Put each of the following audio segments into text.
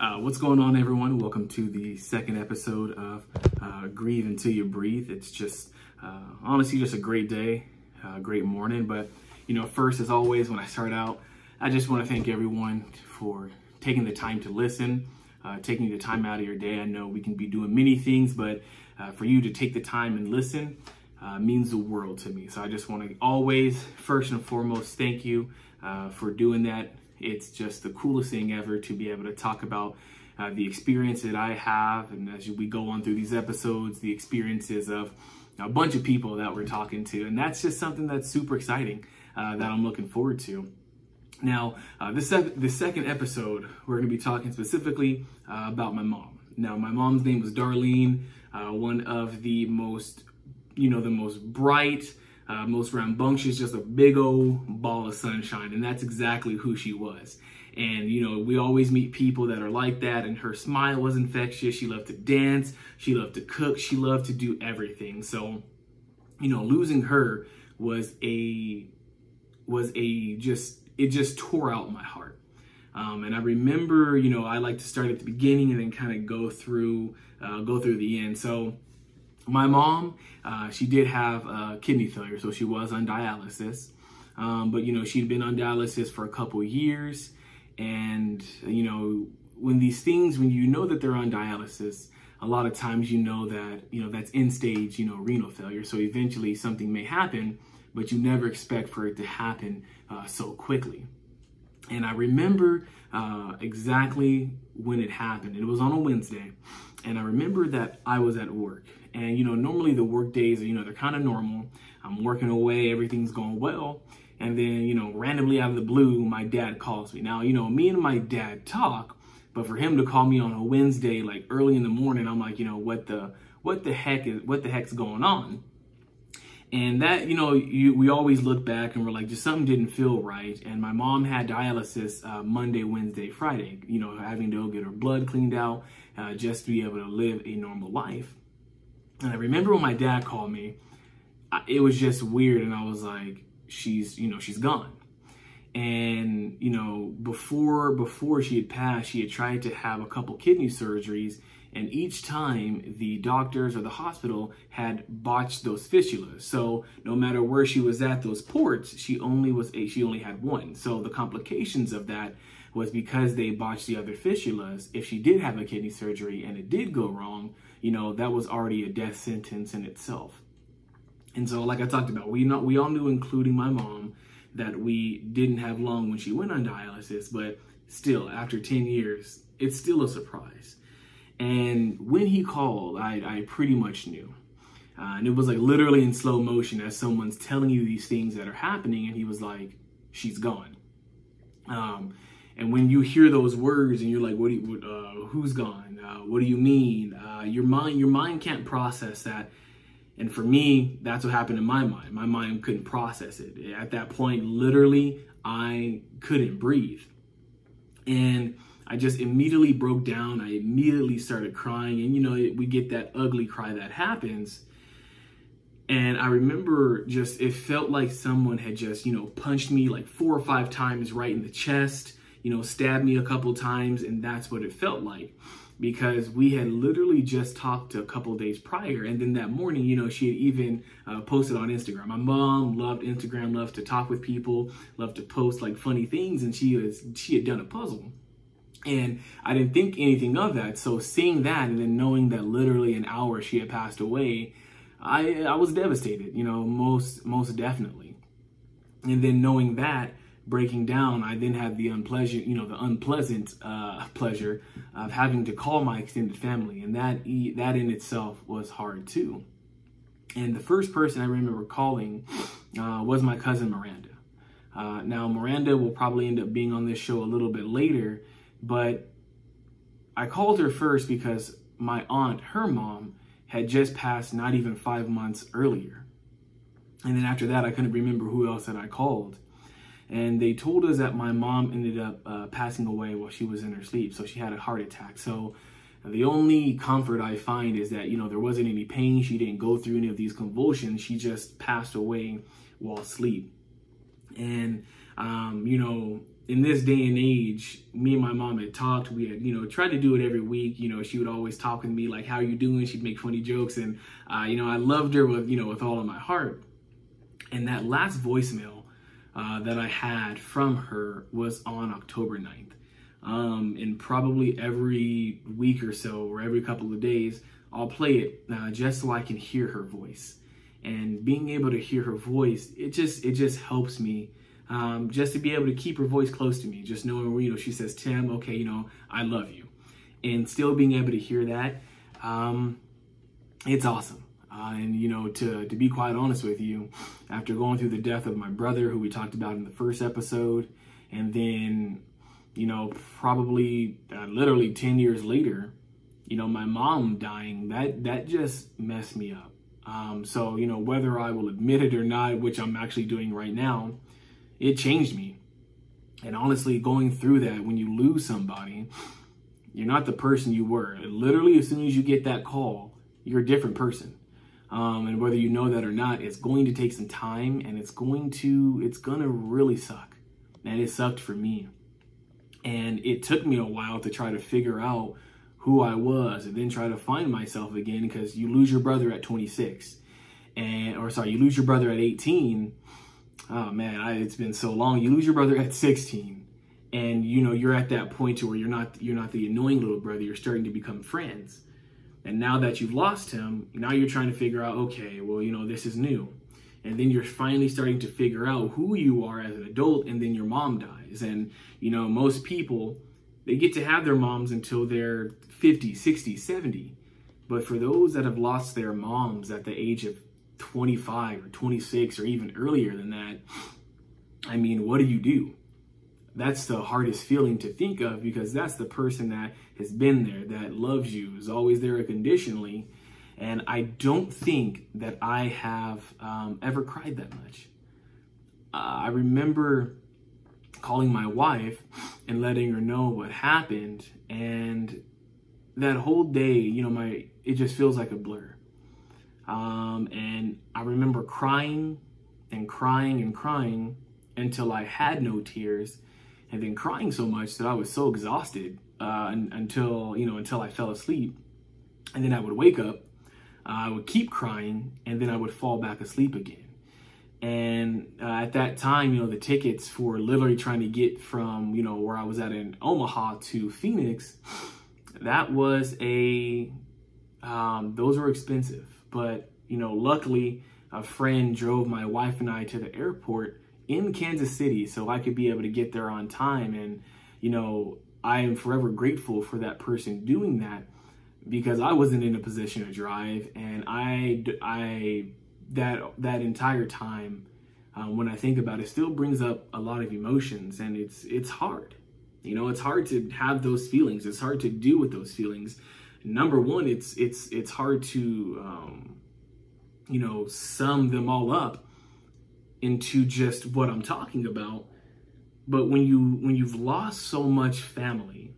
Uh, what's going on, everyone? Welcome to the second episode of uh, Grieve Until You Breathe. It's just, uh, honestly, just a great day, a great morning. But, you know, first, as always, when I start out, I just want to thank everyone for taking the time to listen, uh, taking the time out of your day. I know we can be doing many things, but uh, for you to take the time and listen uh, means the world to me. So I just want to always, first and foremost, thank you for doing that it's just the coolest thing ever to be able to talk about uh, the experience that I have. And as we go on through these episodes, the experiences of a bunch of people that we're talking to. And that's just something that's super exciting uh, that I'm looking forward to. Now, uh, this, sec- this second episode, we're going to be talking specifically uh, about my mom. Now, my mom's name was Darlene, uh, one of the most, you know, the most bright, uh, most rambunctious, just a big old ball of sunshine. And that's exactly who she was. And, you know, we always meet people that are like that. And her smile was infectious. She loved to dance. She loved to cook. She loved to do everything. So, you know, losing her was a, was a just, it just tore out my heart. Um, and I remember, you know, I like to start at the beginning and then kind of go through, uh, go through the end. So, my mom, uh, she did have kidney failure, so she was on dialysis. Um, but you know, she'd been on dialysis for a couple years, and you know, when these things, when you know that they're on dialysis, a lot of times you know that you know that's end stage, you know, renal failure. So eventually something may happen, but you never expect for it to happen uh, so quickly. And I remember uh, exactly when it happened. It was on a Wednesday. And I remember that I was at work. And, you know, normally the work days, you know, they're kind of normal. I'm working away, everything's going well. And then, you know, randomly out of the blue, my dad calls me. Now, you know, me and my dad talk, but for him to call me on a Wednesday, like early in the morning, I'm like, you know, what the, what the heck is, what the heck's going on? And that, you know, you, we always look back and we're like, just something didn't feel right. And my mom had dialysis uh, Monday, Wednesday, Friday, you know, having to go get her blood cleaned out uh, just to be able to live a normal life. And I remember when my dad called me, it was just weird. And I was like, she's, you know, she's gone. And, you know, before, before she had passed, she had tried to have a couple kidney surgeries. And each time the doctors or the hospital had botched those fistulas. So no matter where she was at those ports, she only was, a, she only had one. So the complications of that was because they botched the other fistulas. If she did have a kidney surgery and it did go wrong, you know, that was already a death sentence in itself. And so, like I talked about, we know, we all knew, including my mom, that we didn't have long when she went on dialysis, but still, after 10 years, it's still a surprise. And when he called, I, I pretty much knew. Uh, and it was like literally in slow motion as someone's telling you these things that are happening, and he was like, she's gone. Um, and when you hear those words and you're like, what, do you, uh, who's gone? Uh, what do you mean? Uh, your mind, your mind can't process that. And for me, that's what happened in my mind. My mind couldn't process it. At that point, literally, I couldn't breathe. And I just immediately broke down. I immediately started crying. And, you know, we get that ugly cry that happens. And I remember just, it felt like someone had just, you know, punched me like four or five times right in the chest you know, stabbed me a couple times, and that's what it felt like. Because we had literally just talked a couple days prior and then that morning you know she had even uh, posted on instagram. My mom loved instagram loved to talk with people loved to post like funny things and she was she had done a puzzle. And i didn't think anything of that. So seeing that and then knowing that literally an hour she had passed away i i was devastated you know most most definitely. And then knowing that breaking down, I then had the unpleasant, you know, the unpleasant uh, pleasure of having to call my extended family, and that that in itself was hard too. And the first person I remember calling uh, was my cousin Miranda. Uh, now Miranda will probably end up being on this show a little bit later, but I called her first because my aunt, her mom, had just passed not even five months earlier. And then after that, I couldn't remember who else that I called and they told us that my mom ended up uh, passing away while she was in her sleep. So she had a heart attack. So the only comfort I find is that, you know, there wasn't any pain. She didn't go through any of these convulsions. She just passed away while asleep. And, um, you know, in this day and age, me and my mom had talked. We had, you know, tried to do it every week. You know, she would always talk with me like, "How are you doing?" She'd make funny jokes, and uh, you know, I loved her with, you know, with all of my heart. And that last voicemail uh, that I had from her was on October 9th. Um, and probably every week or so, or every couple of days, I'll play it uh, just so I can hear her voice. And being able to hear her voice, it just it just helps me um, just to be able to keep her voice close to me, just knowing, you know, she says, Tim, okay, you know, I love you. And still being able to hear that, um, it's awesome. Uh, and, you know, to, to be quite honest with you, after going through the death of my brother, who we talked about in the first episode, and then, you know, probably uh, literally 10 years later, you know, my mom dying, that, that just messed me up. Um, so, you know, whether I will admit it or not, which I'm actually doing right now, it changed me. And honestly, going through that, when you lose somebody, you're not the person you were. Literally, as soon as you get that call, you're a different person. Um, and whether you know that or not, it's going to take some time, and it's going to it's gonna really suck. And it sucked for me. And it took me a while to try to figure out who I was, and then try to find myself again. Because you lose your brother at 26, and or sorry, you lose your brother at 18 oh man, I, it's been so long. You lose your brother at 16 and you know, you're at that point to where you're not, you're not the annoying little brother. You're starting to become friends. And now that you've lost him, now you're trying to figure out, okay, well, you know, this is new. And then you're finally starting to figure out who you are as an adult and then your mom dies. And, you know, most people, they get to have their moms until they're 50, 60, 70. But for those that have lost their moms at the age of 25 or 26 or even earlier than that, I mean, what do you do? That's the hardest feeling to think of because that's the person that has been there, that loves you, is always there unconditionally. And I don't think that I have um, ever cried that much. Uh, I remember calling my wife and letting her know what happened. And that whole day, you know, my it just feels like a blur. Um, and I remember crying and crying and crying until I had no tears, and then crying so much that I was so exhausted uh, until you know until I fell asleep, and then I would wake up, uh, I would keep crying, and then I would fall back asleep again. And uh, at that time, you know, the tickets for literally trying to get from you know where I was at in Omaha to Phoenix, that was a um, those were expensive but, you know, luckily a friend drove my wife and I to the airport in Kansas City so I could be able to get there on time. And, you know, I am forever grateful for that person doing that because I wasn't in a position to drive. And I, I, that, that entire time, um, when I think about it, still brings up a lot of emotions and it's, it's hard. You know, it's hard to have those feelings. It's hard to deal with those feelings number one, it's it's it's hard to um, you know sum them all up into just what I'm talking about. But when you when you've lost so much family,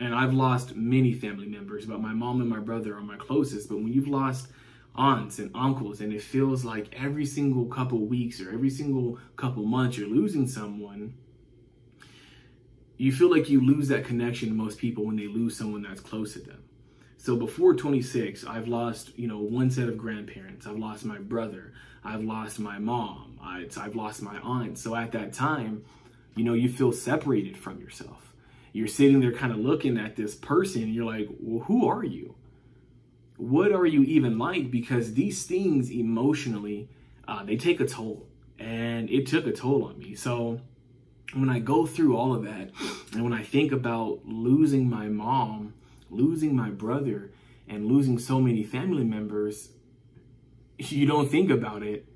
and I've lost many family members, but my mom and my brother are my closest. But when you've lost aunts and uncles, and it feels like every single couple weeks or every single couple months you're losing someone you feel like you lose that connection to most people when they lose someone that's close to them. So before 26, I've lost, you know, one set of grandparents. I've lost my brother. I've lost my mom. I, have lost my aunt. So at that time, you know, you feel separated from yourself. You're sitting there kind of looking at this person and you're like, well, who are you? What are you even like? Because these things emotionally, uh, they take a toll. And it took a toll on me. So when I go through all of that, and when I think about losing my mom, losing my brother, and losing so many family members, you don't think about it.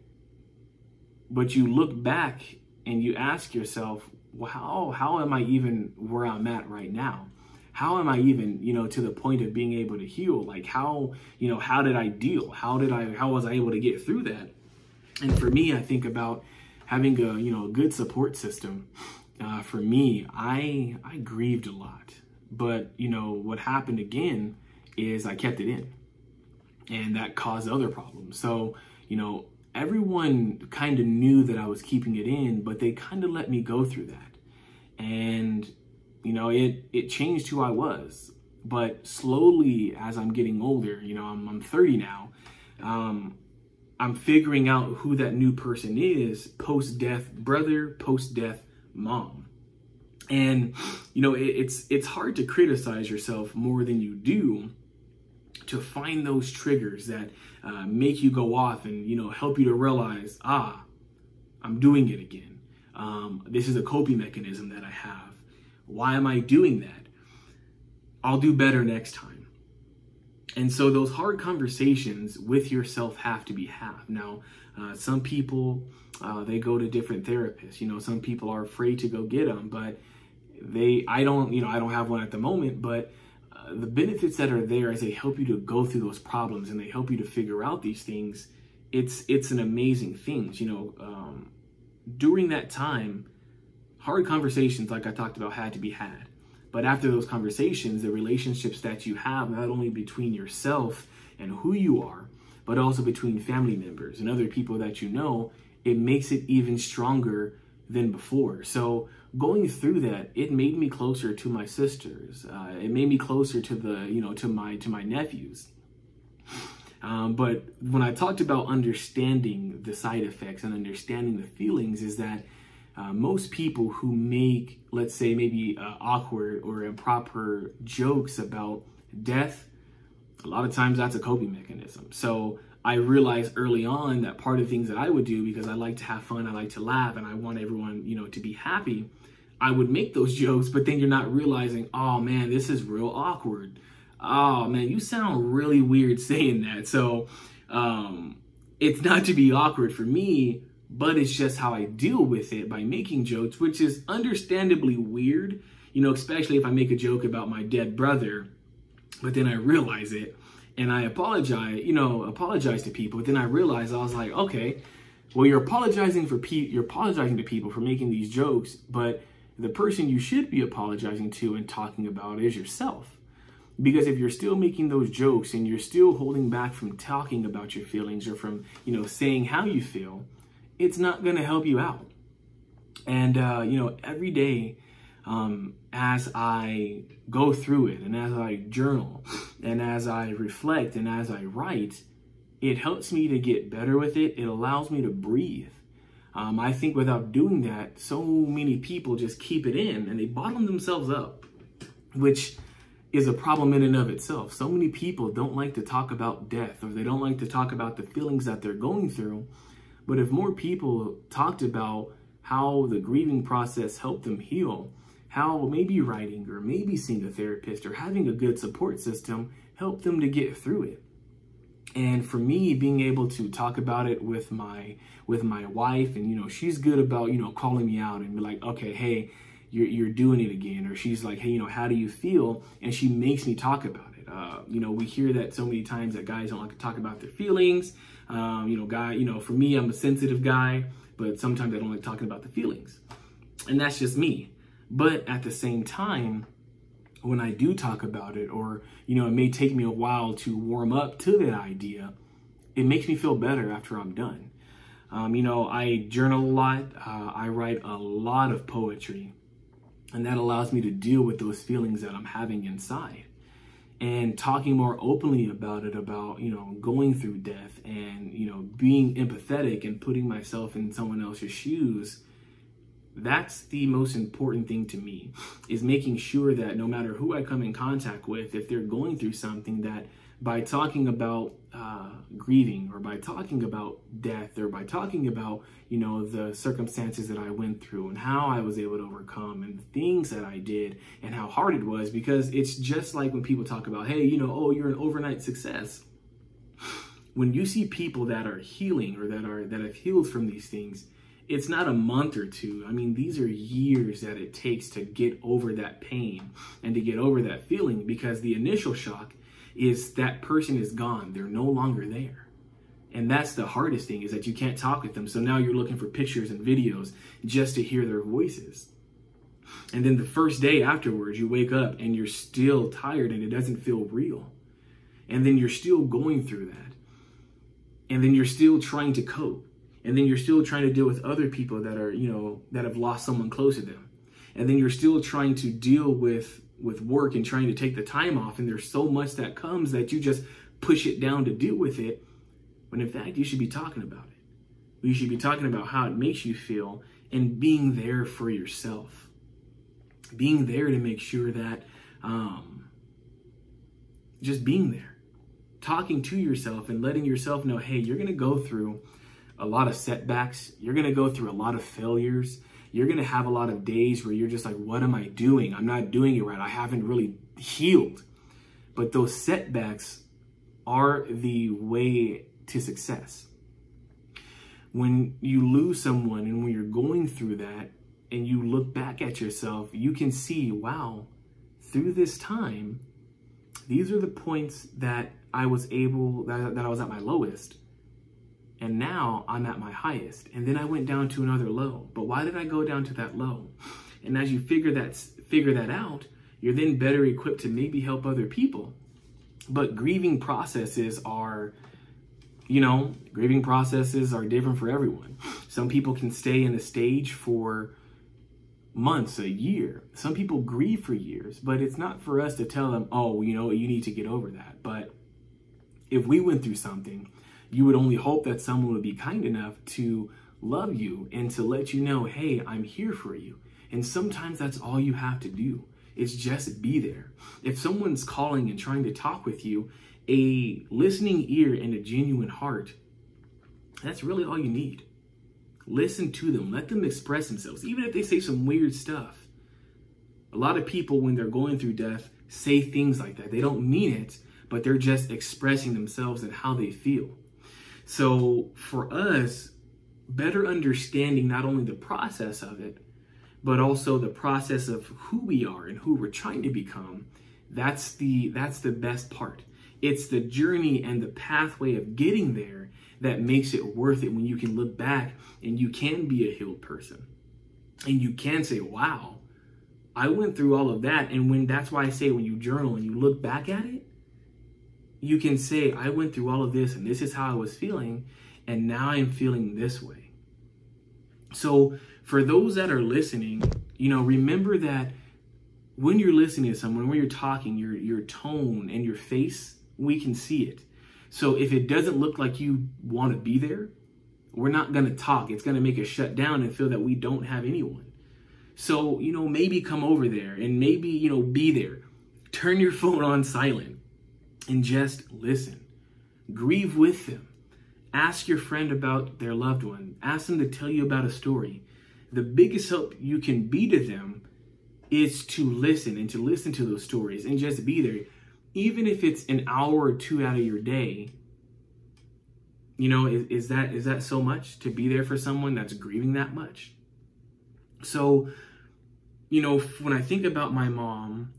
But you look back and you ask yourself, how, how am I even where I'm at right now? How am I even, you know, to the point of being able to heal? Like how, you know, how did I deal? How did I, how was I able to get through that? And for me, I think about having a you know a good support system uh, for me i i grieved a lot but you know what happened again is i kept it in and that caused other problems so you know everyone kind of knew that i was keeping it in but they kind of let me go through that And, you know, it, it changed who I was. But slowly, as I'm getting older, you know, I'm, I'm 30 now, um, I'm figuring out who that new person is post death brother, post death mom. And you know, it, it's it's hard to criticize yourself more than you do to find those triggers that uh, make you go off and you know help you to realize, ah, I'm doing it again. Um, this is a coping mechanism that I have. Why am I doing that? I'll do better next time. And so those hard conversations with yourself have to be had. Now, uh, some people uh, they go to different therapists. You know, some people are afraid to go get them, but they I don't you know I don't have one at the moment, but the benefits that are there as they help you to go through those problems and they help you to figure out these things. It's it's an amazing thing. You know, um, during that time, hard conversations like I talked about had to be had but after those conversations, the relationships that you have, not only between yourself and who you are, but also between family members and other people that you know, it makes it even stronger than before. So going through that, it made me closer to my sisters. Uh, it made me closer to the, you know, to my to my nephews. Um, but when I talked about understanding the side effects and understanding the feelings, is that uh, most people who make, let's say, maybe uh, awkward or improper jokes about death, a lot of times that's a coping mechanism. So I realized early on that part of things that I would do because I like to have fun, I like to laugh, and I want everyone, you know, to be happy. I would make those jokes, but then you're not realizing, oh man, this is real awkward. Oh man, you sound really weird saying that. So um, it's not to be awkward for me but it's just how I deal with it by making jokes, which is understandably weird, you know, especially if I make a joke about my dead brother, but then I realize it and I apologize, you know, apologize to people. But then I realized I was like, okay, well, you're apologizing for pe- you're apologizing to people for making these jokes, but the person you should be apologizing to and talking about is yourself. Because if you're still making those jokes and you're still holding back from talking about your feelings or from, you know, saying how you feel, it's not going to help you out. And, uh, you know, every day um, as I go through it and as I journal and as I reflect and as I write, it helps me to get better with it. It allows me to breathe. Um, I think without doing that, so many people just keep it in and they bottle themselves up, which is a problem in and of itself. So many people don't like to talk about death or they don't like to talk about the feelings that they're going through but if more people talked about how the grieving process helped them heal, how maybe writing or maybe seeing a therapist or having a good support system helped them to get through it. And for me, being able to talk about it with my with my wife, and you know, she's good about you know calling me out and be like, okay, hey, you're you're doing it again, or she's like, hey, you know, how do you feel? And she makes me talk about it. Uh, you know, we hear that so many times that guys don't like to talk about their feelings. Um, you know, guy, you know, for me, I'm a sensitive guy, but sometimes I don't like talking about the feelings. And that's just me. But at the same time, when I do talk about it, or, you know, it may take me a while to warm up to that idea, it makes me feel better after I'm done. Um, you know, I journal a lot, uh, I write a lot of poetry, and that allows me to deal with those feelings that I'm having inside and talking more openly about it about you know going through death and you know being empathetic and putting myself in someone else's shoes that's the most important thing to me is making sure that no matter who i come in contact with if they're going through something that by talking about uh, grieving or by talking about death or by talking about you know the circumstances that i went through and how i was able to overcome and the things that i did and how hard it was because it's just like when people talk about hey you know oh you're an overnight success. When you see people that are healing or that are that have healed from these things it's not a month or two. I mean, these are years that it takes to get over that pain and to get over that feeling because the initial shock is that person is gone. They're no longer there. And that's the hardest thing is that you can't talk with them. So now you're looking for pictures and videos just to hear their voices. And then the first day afterwards, you wake up and you're still tired and it doesn't feel real. And then you're still going through that. And then you're still trying to cope. And then you're still trying to deal with other people that are, you know, that have lost someone close to them. and then you're still trying to deal with with work and trying to take the time off. And there's so much that comes that you just push it down to deal with it. When in fact you should be talking about it. You should be talking about how it makes you feel and being there for yourself. Being there to make sure that um, just being there. Talking to yourself and letting yourself know hey you're going to go through a lot of setbacks you're going to go through a lot of failures you're going to have a lot of days where you're just like, what am I doing? I'm not doing it right. I haven't really healed. But those setbacks are the way to success. When you lose someone and when you're going through that and you look back at yourself, you can see, wow, through this time, these are the points that I was able, that, that I was at my lowest and now I'm at my highest. And then I went down to another low. But why did I go down to that low? And as you figure that figure that out, you're then better equipped to maybe help other people. But grieving processes are you know, grieving processes are different for everyone. Some people can stay in a stage for months, a year. Some people grieve for years, but it's not for us to tell them, oh, you know, you need to get over that. But if we went through something you would only hope that someone would be kind enough to love you and to let you know, hey, I'm here for you. And sometimes that's all you have to do is just be there. If someone's calling and trying to talk with you, a listening ear and a genuine heart, that's really all you need. Listen to them, let them express themselves, even if they say some weird stuff. A lot of people, when they're going through death, say things like that. They don't mean it, but they're just expressing themselves and how they feel. So for us, better understanding not only the process of it, but also the process of who we are and who we're trying to become, that's the that's the best part. It's the journey and the pathway of getting there that makes it worth it when you can look back and you can be a healed person. And you can say, wow, I went through all of that. And when that's why I say when you journal and you look back at it, you can say, I went through all of this and this is how I was feeling, and now I'm feeling this way. So, for those that are listening, you know, remember that when you're listening to someone, when you're talking, your your tone and your face, we can see it. So if it doesn't look like you want to be there, we're not going to talk. It's going to make us shut down and feel that we don't have anyone. So, you know, maybe come over there and maybe, you know, be there. Turn your phone on silent and just listen. Grieve with them. Ask your friend about their loved one. Ask them to tell you about a story. The biggest help you can be to them is to listen and to listen to those stories and just be there. Even if it's an hour or two out of your day, you know, is, is that is that so much to be there for someone that's grieving that much? So, you know, when I think about my mom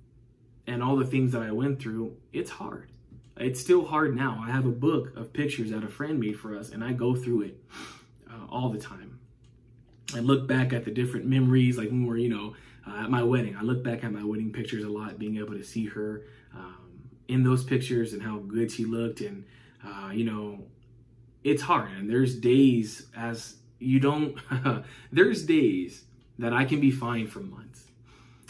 and all the things that I went through, it's hard. It's still hard now. I have a book of pictures that a friend made for us, and I go through it uh, all the time. I look back at the different memories, like when we're, you know, uh, at my wedding. I look back at my wedding pictures a lot, being able to see her um, in those pictures and how good she looked. And, uh, you know, it's hard. And there's days as you don't, there's days that I can be fine for months.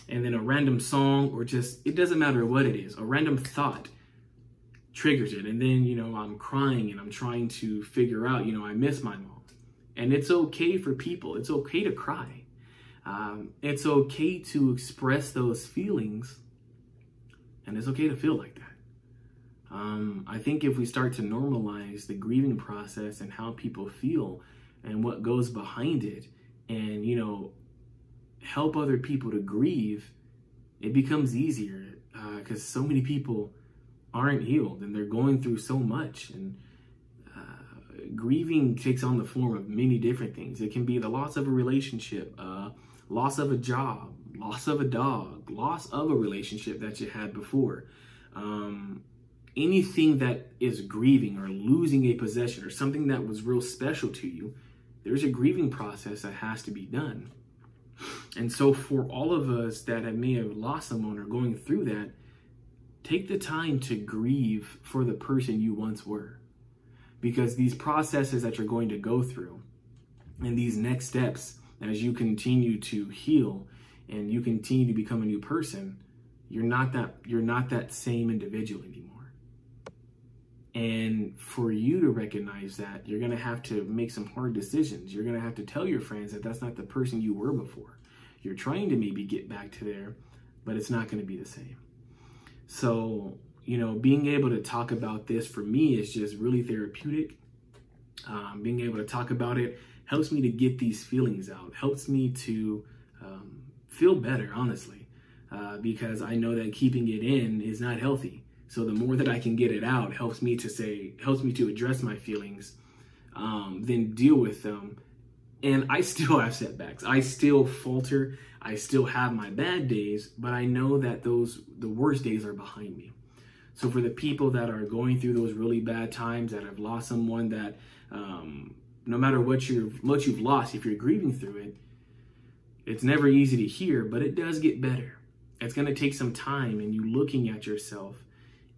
And then a random song or just, it doesn't matter what it is, a random thought triggers it. And then, you know, I'm crying and I'm trying to figure out, you know, I miss my mom. And it's okay for people, it's okay to cry. Um, it's okay to express those feelings, and it's okay to feel like that. Um, I think if we start to normalize the grieving process and how people feel and what goes behind it, and, you know, help other people to grieve, it becomes easier because uh, so many people aren't healed and they're going through so much and uh, grieving takes on the form of many different things. It can be the loss of a relationship uh, loss of a job loss of a dog loss of a relationship that you had before. Um, anything that is grieving or losing a possession or something that was real special to you there's a grieving process that has to be done. And so for all of us that may have lost someone or going through that Take the time to grieve for the person you once were. Because these processes that you're going to go through and these next steps as you continue to heal and you continue to become a new person, you're not that you're not that same individual anymore. And for you to recognize that, you're going to have to make some hard decisions. You're going to have to tell your friends that that's not the person you were before. You're trying to maybe get back to there, but it's not going to be the same. So, you know, being able to talk about this for me is just really therapeutic. Um, being able to talk about it helps me to get these feelings out, helps me to um, feel better, honestly, uh, because I know that keeping it in is not healthy. So the more that I can get it out helps me to say, helps me to address my feelings, um, then deal with them. And I still have setbacks. I still falter. I still have my bad days, but I know that those, the worst days are behind me. So for the people that are going through those really bad times, that have lost someone that, um, no matter what you've, what you've lost, if you're grieving through it, it's never easy to hear, but it does get better. It's going to take some time and you looking at yourself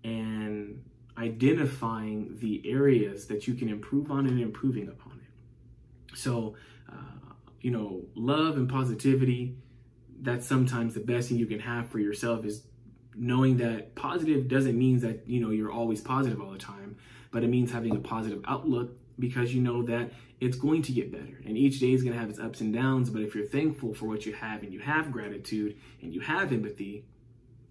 and identifying the areas that you can improve on and improving upon it. So, uh, you know, love and positivity, that's sometimes the best thing you can have for yourself is knowing that positive doesn't mean that, you know, you're always positive all the time, but it means having a positive outlook because you know that it's going to get better and each day is going to have its ups and downs but if you're thankful for what you have and you have gratitude and you have empathy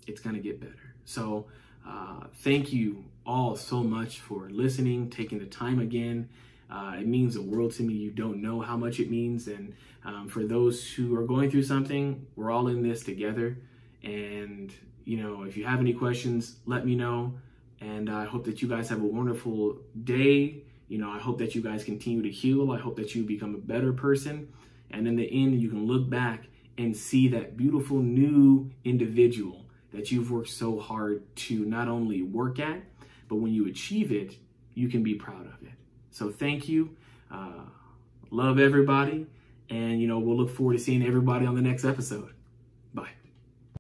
it's going to get better so uh, thank you all so much for listening, taking the time again. Uh, it means the world to me. You don't know how much it means. And um, for those who are going through something, we're all in this together. And, you know, if you have any questions, let me know. And I hope that you guys have a wonderful day. You know, I hope that you guys continue to heal. I hope that you become a better person. And in the end, you can look back and see that beautiful new individual that you've worked so hard to not only work at, but when you achieve it, you can be proud of it. So thank you. Uh, love everybody. And, you know, we'll look forward to seeing everybody on the next episode.